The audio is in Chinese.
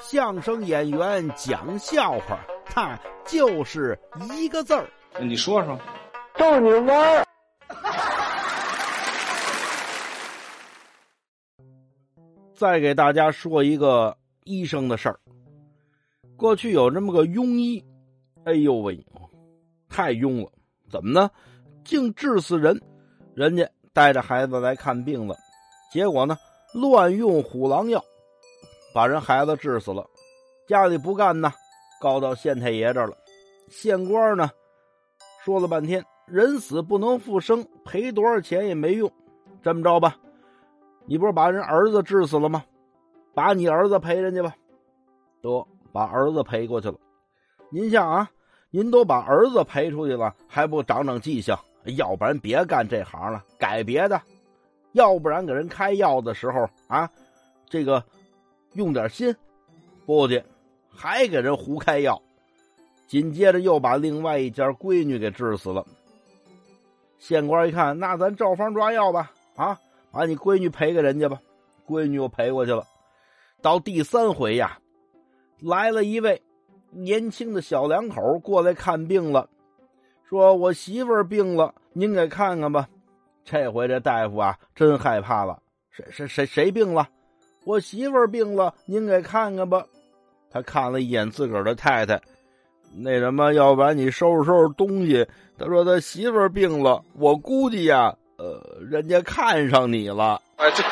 相声演员讲笑话，他就是一个字儿。你说说，逗你玩儿。再给大家说一个医生的事儿。过去有这么个庸医，哎呦喂，太庸了！怎么呢？竟治死人！人家带着孩子来看病了，结果呢，乱用虎狼药，把人孩子治死了。家里不干呢，告到县太爷这儿了。县官呢，说了半天，人死不能复生，赔多少钱也没用。这么着吧。你不是把人儿子治死了吗？把你儿子赔人家吧，得把儿子赔过去了。您像啊，您都把儿子赔出去了，还不长长记性？要不然别干这行了，改别的。要不然给人开药的时候啊，这个用点心，不去，还给人胡开药。紧接着又把另外一家闺女给治死了。县官一看，那咱照方抓药吧，啊。把你闺女赔给人家吧，闺女又赔过去了。到第三回呀，来了一位年轻的小两口过来看病了，说我媳妇儿病了，您给看看吧。这回这大夫啊，真害怕了，谁谁谁谁病了？我媳妇儿病了，您给看看吧。他看了一眼自个儿的太太，那什么，要不然你收拾收拾东西。他说他媳妇儿病了，我估计呀。呃，人家看上你了。哎，对。